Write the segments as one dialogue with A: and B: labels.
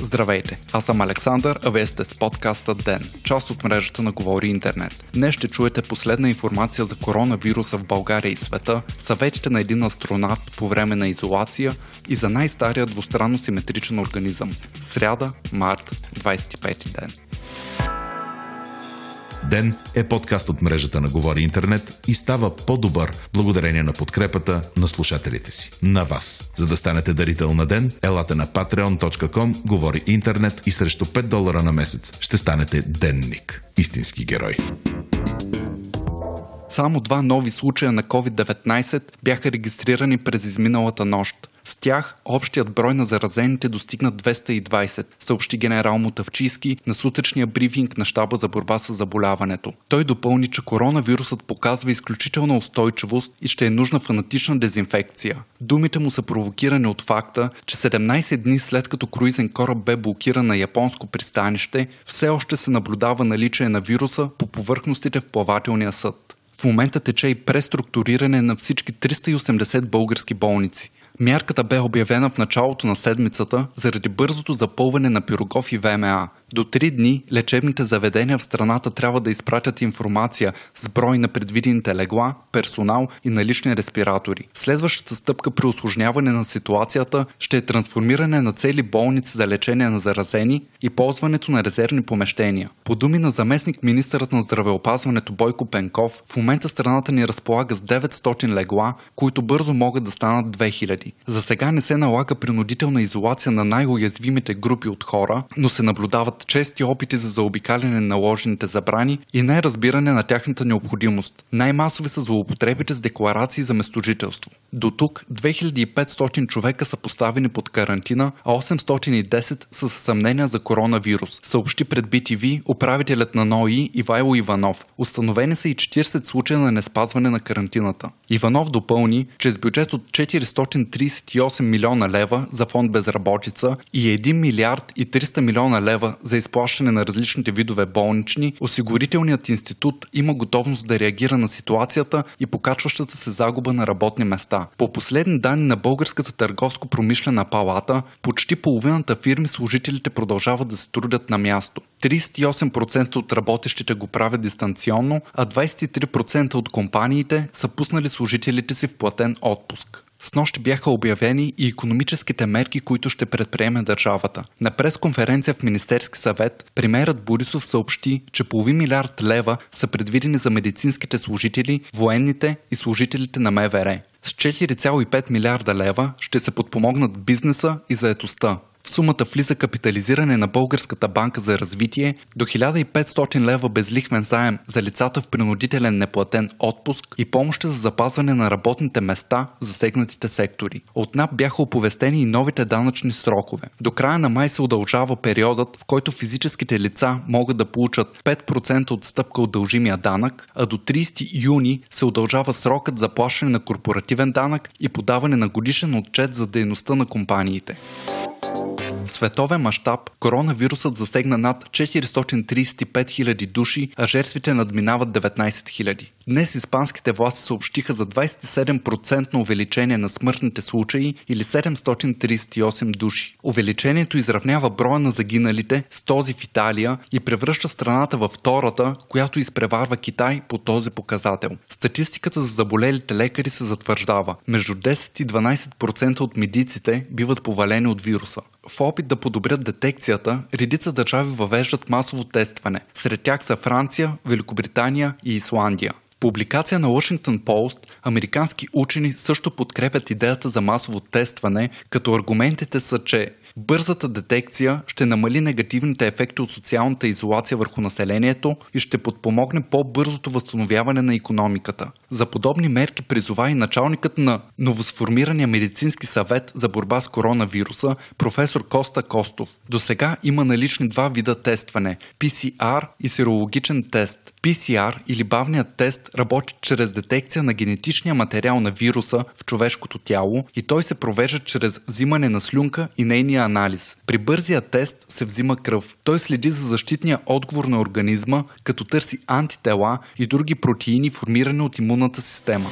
A: Здравейте, аз съм Александър, а вие сте с подкаста ДЕН, част от мрежата на Говори Интернет. Днес ще чуете последна информация за коронавируса в България и света, съветите на един астронавт по време на изолация и за най-стария двустранно симетричен организъм. Сряда, март, 25 ден.
B: Ден е подкаст от мрежата на Говори Интернет и става по-добър благодарение на подкрепата на слушателите си. На вас. За да станете дарител на Ден, елате на patreon.com, Говори Интернет и срещу 5 долара на месец ще станете денник. Истински герой.
A: Само два нови случая на COVID-19 бяха регистрирани през изминалата нощ. С тях общият брой на заразените достигна 220, съобщи генерал Мотавчийски на сутрешния брифинг на щаба за борба с заболяването. Той допълни, че коронавирусът показва изключителна устойчивост и ще е нужна фанатична дезинфекция. Думите му са провокирани от факта, че 17 дни след като круизен кораб бе блокиран на японско пристанище, все още се наблюдава наличие на вируса по повърхностите в плавателния съд. В момента тече и преструктуриране на всички 380 български болници. Мярката бе обявена в началото на седмицата заради бързото запълване на пирогов и ВМА. До три дни лечебните заведения в страната трябва да изпратят информация с брой на предвидените легла, персонал и налични респиратори. Следващата стъпка при осложняване на ситуацията ще е трансформиране на цели болници за лечение на заразени и ползването на резервни помещения. По думи на заместник министърът на здравеопазването Бойко Пенков, в момента страната ни разполага с 900 легла, които бързо могат да станат 2000. За сега не се налага принудителна изолация на най-уязвимите групи от хора, но се наблюдават стават чести опити за заобикаляне на наложените забрани и неразбиране на тяхната необходимост. Най-масови са злоупотребите с декларации за местожителство. До тук 2500 човека са поставени под карантина, а 810 са с съмнения за коронавирус, съобщи пред BTV управителят на НОИ Ивайло Иванов. Установени са и 40 случая на неспазване на карантината. Иванов допълни, че с бюджет от 438 милиона лева за фонд безработица и 1 милиард и 300 милиона лева за изплащане на различните видове болнични, осигурителният институт има готовност да реагира на ситуацията и покачващата се загуба на работни места. По последни данни на Българската търговско-промишлена палата, почти половината фирми служителите продължават да се трудят на място. 38% от работещите го правят дистанционно, а 23% от компаниите са пуснали служителите си в платен отпуск. С нощ бяха обявени и економическите мерки, които ще предприеме държавата. На пресконференция в Министерски съвет, премерът Борисов съобщи, че половин милиард лева са предвидени за медицинските служители, военните и служителите на МВР. С 4,5 милиарда лева ще се подпомогнат бизнеса и заетостта. Сумата влиза капитализиране на Българската банка за развитие до 1500 лева безлихвен заем за лицата в принудителен неплатен отпуск и помощи за запазване на работните места в засегнатите сектори. От НАП бяха оповестени и новите данъчни срокове. До края на май се удължава периодът, в който физическите лица могат да получат 5% от стъпка от дължимия данък, а до 30 юни се удължава срокът за плащане на корпоративен данък и подаване на годишен отчет за дейността на компаниите. В световен мащаб коронавирусът засегна над 435 000 души, а жертвите надминават 19 000. Днес испанските власти съобщиха за 27% увеличение на смъртните случаи или 738 души. Увеличението изравнява броя на загиналите с този в Италия и превръща страната във втората, която изпреварва Китай по този показател. Статистиката за заболелите лекари се затвърждава. Между 10 и 12% от медиците биват повалени от вируса. В опит да подобрят детекцията, редица държави въвеждат масово тестване. Сред тях са Франция, Великобритания и Исландия. Публикация на Washington Post, американски учени също подкрепят идеята за масово тестване, като аргументите са, че Бързата детекция ще намали негативните ефекти от социалната изолация върху населението и ще подпомогне по-бързото възстановяване на економиката. За подобни мерки призова и началникът на новосформирания медицински съвет за борба с коронавируса, професор Коста Костов. До сега има налични два вида тестване – PCR и серологичен тест. PCR или бавният тест работи чрез детекция на генетичния материал на вируса в човешкото тяло и той се провежда чрез взимане на слюнка и нейния анализ. При бързия тест се взима кръв. Той следи за защитния отговор на организма, като търси антитела и други протеини, формирани от имунната система.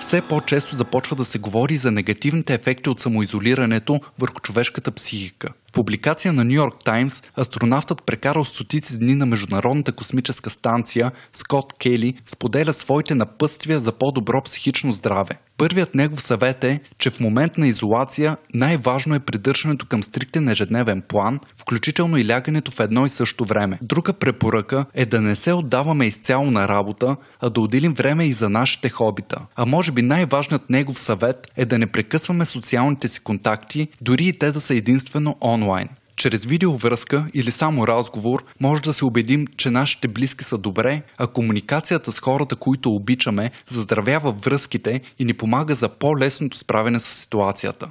A: Все по-често започва да се говори за негативните ефекти от самоизолирането върху човешката психика. В публикация на Нью Йорк Таймс астронавтът прекарал стотици дни на Международната космическа станция Скот Кели споделя своите напътствия за по-добро психично здраве. Първият негов съвет е, че в момент на изолация най-важно е придържането към стриктен ежедневен план, включително и лягането в едно и също време. Друга препоръка е да не се отдаваме изцяло на работа, а да отделим време и за нашите хобита. А може би най-важният негов съвет е да не прекъсваме социалните си контакти, дори и те да са единствено онлайн. Чрез видеовръзка или само разговор може да се убедим, че нашите близки са добре, а комуникацията с хората, които обичаме, заздравява връзките и ни помага за по-лесното справяне с ситуацията.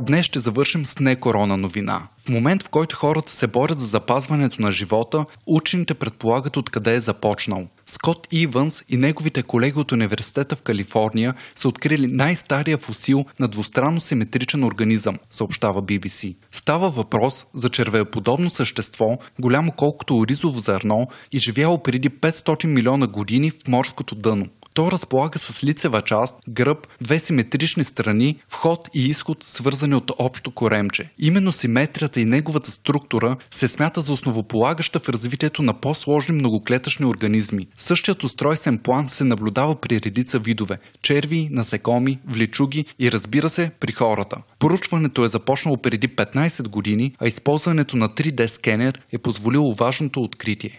A: Днес ще завършим с не корона новина. В момент, в който хората се борят за запазването на живота, учените предполагат откъде е започнал. Скот Иванс и неговите колеги от университета в Калифорния са открили най-стария фусил на двустранно симетричен организъм, съобщава BBC. Става въпрос за червеоподобно същество, голямо колкото оризово зърно и живяло преди 500 милиона години в морското дъно. То разполага с лицева част, гръб, две симетрични страни, вход и изход, свързани от общо коремче. Именно симетрията и неговата структура се смята за основополагаща в развитието на по-сложни многоклетъчни организми. Същият устройствен план се наблюдава при редица видове – черви, насекоми, влечуги и разбира се при хората. Поручването е започнало преди 15 години, а използването на 3D скенер е позволило важното откритие.